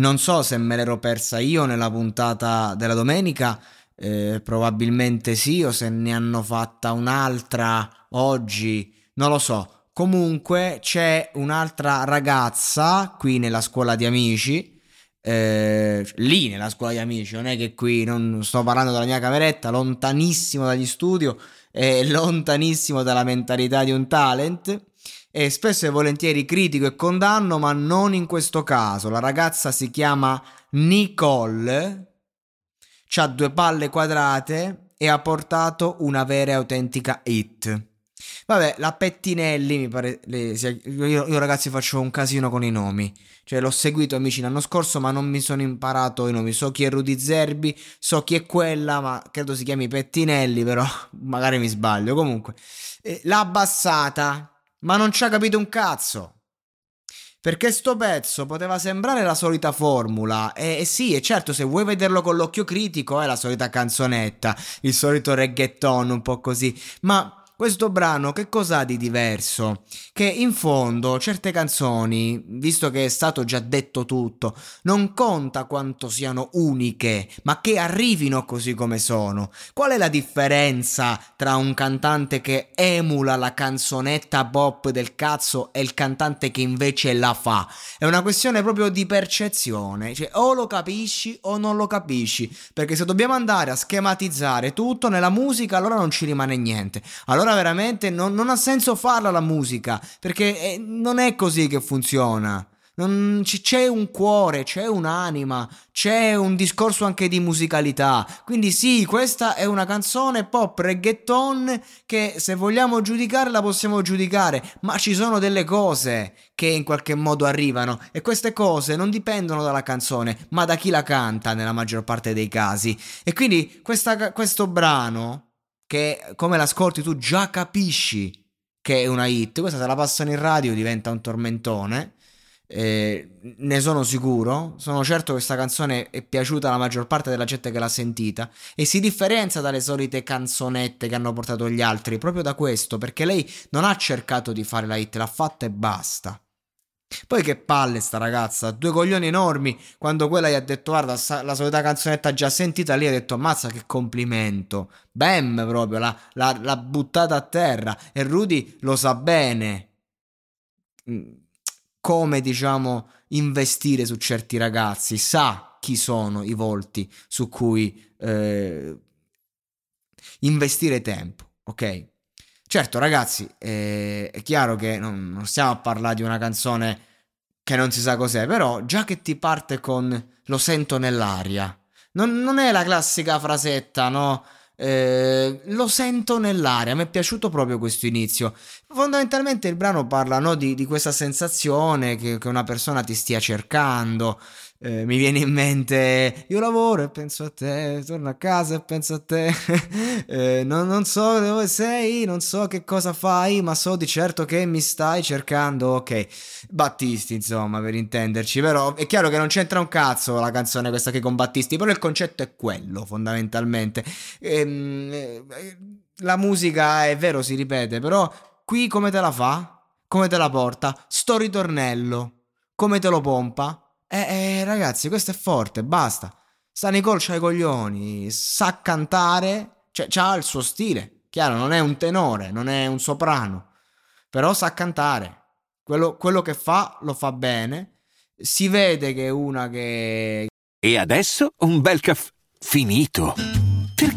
Non so se me l'ero persa io nella puntata della domenica, eh, probabilmente sì, o se ne hanno fatta un'altra oggi, non lo so. Comunque c'è un'altra ragazza qui nella scuola di amici, eh, lì nella scuola di amici, non è che qui non sto parlando della mia cameretta, lontanissimo dagli studio e lontanissimo dalla mentalità di un talent e spesso e volentieri critico e condanno, ma non in questo caso. La ragazza si chiama Nicole, ha due palle quadrate e ha portato una vera e autentica hit. Vabbè, la Pettinelli mi pare. Le, io, io, ragazzi faccio un casino con i nomi. Cioè, l'ho seguito amici l'anno scorso, ma non mi sono imparato i nomi. So chi è Rudy Zerbi, so chi è quella, ma credo si chiami Pettinelli, però magari mi sbaglio. Comunque, eh, l'ha abbassata ma non ci ha capito un cazzo. Perché sto pezzo poteva sembrare la solita formula, e, e, sì, e certo, se vuoi vederlo con l'occhio critico è la solita canzonetta, il solito reggaeton, un po' così, ma questo brano che cos'ha di diverso? Che in fondo certe canzoni, visto che è stato già detto tutto, non conta quanto siano uniche, ma che arrivino così come sono. Qual è la differenza tra un cantante che emula la canzonetta pop del cazzo e il cantante che invece la fa? È una questione proprio di percezione, cioè o lo capisci o non lo capisci, perché se dobbiamo andare a schematizzare tutto nella musica allora non ci rimane niente. Allora allora veramente non, non ha senso farla la musica, perché è, non è così che funziona. Non, c'è un cuore, c'è un'anima, c'è un discorso anche di musicalità. Quindi sì, questa è una canzone pop reggaeton che se vogliamo giudicarla possiamo giudicare, ma ci sono delle cose che in qualche modo arrivano e queste cose non dipendono dalla canzone, ma da chi la canta nella maggior parte dei casi. E quindi questa, questo brano che come l'ascolti tu già capisci che è una hit. Questa se la passano in radio diventa un tormentone. Eh, ne sono sicuro. Sono certo che questa canzone è piaciuta alla maggior parte della gente che l'ha sentita. E si differenzia dalle solite canzonette che hanno portato gli altri proprio da questo. Perché lei non ha cercato di fare la hit, l'ha fatta e basta. Poi che palle sta ragazza, due coglioni enormi. Quando quella gli ha detto guarda la solita canzonetta già sentita, lì ha detto mazza che complimento. Bam proprio, l'ha, l'ha, l'ha buttata a terra. E Rudy lo sa bene mm, come diciamo investire su certi ragazzi, sa chi sono i volti su cui eh, investire tempo, ok? Certo, ragazzi, eh, è chiaro che non, non, stiamo a parlare di una canzone che non si sa cos'è, però già che ti parte con lo sento nell'aria, non, non è la classica frasetta, no? Eh, lo sento nell'aria, mi è piaciuto proprio questo inizio. Fondamentalmente il brano parla no, di, di, questa sensazione che, che, una persona ti stia cercando, eh, mi viene in mente io lavoro e penso a te, torno a casa e penso a te, eh, non, non, so dove sei, non so che cosa fai, ma so di certo che mi stai cercando, ok, Battisti insomma per intenderci, però è chiaro che non c'entra un cazzo la canzone questa che con Battisti, però il concetto è quello fondamentalmente. Ehm, eh, la musica è vero si ripete, però qui come te la fa? Come te la porta? Sto ritornello, come te lo pompa? Eh, eh, ragazzi, questo è forte, basta. Sta Nicole c'ha i coglioni, sa cantare, cioè ha il suo stile. Chiaro, non è un tenore, non è un soprano, però sa cantare. Quello, quello che fa lo fa bene. Si vede che è una che... E adesso un bel caffè finito.